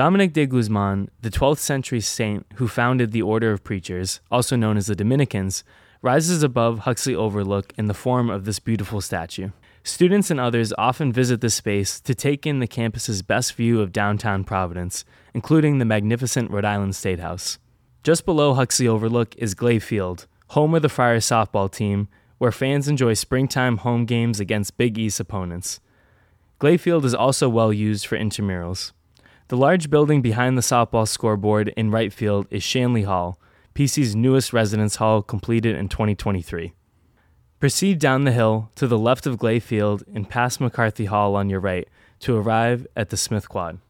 Dominic de Guzman, the 12th century saint who founded the Order of Preachers, also known as the Dominicans, rises above Huxley Overlook in the form of this beautiful statue. Students and others often visit this space to take in the campus's best view of downtown Providence, including the magnificent Rhode Island State House. Just below Huxley Overlook is Gley Field, home of the Friars softball team, where fans enjoy springtime home games against Big East opponents. Gley Field is also well used for intramurals. The large building behind the softball scoreboard in right field is Shanley Hall, PC's newest residence hall completed in 2023. Proceed down the hill to the left of Gley Field and past McCarthy Hall on your right to arrive at the Smith Quad.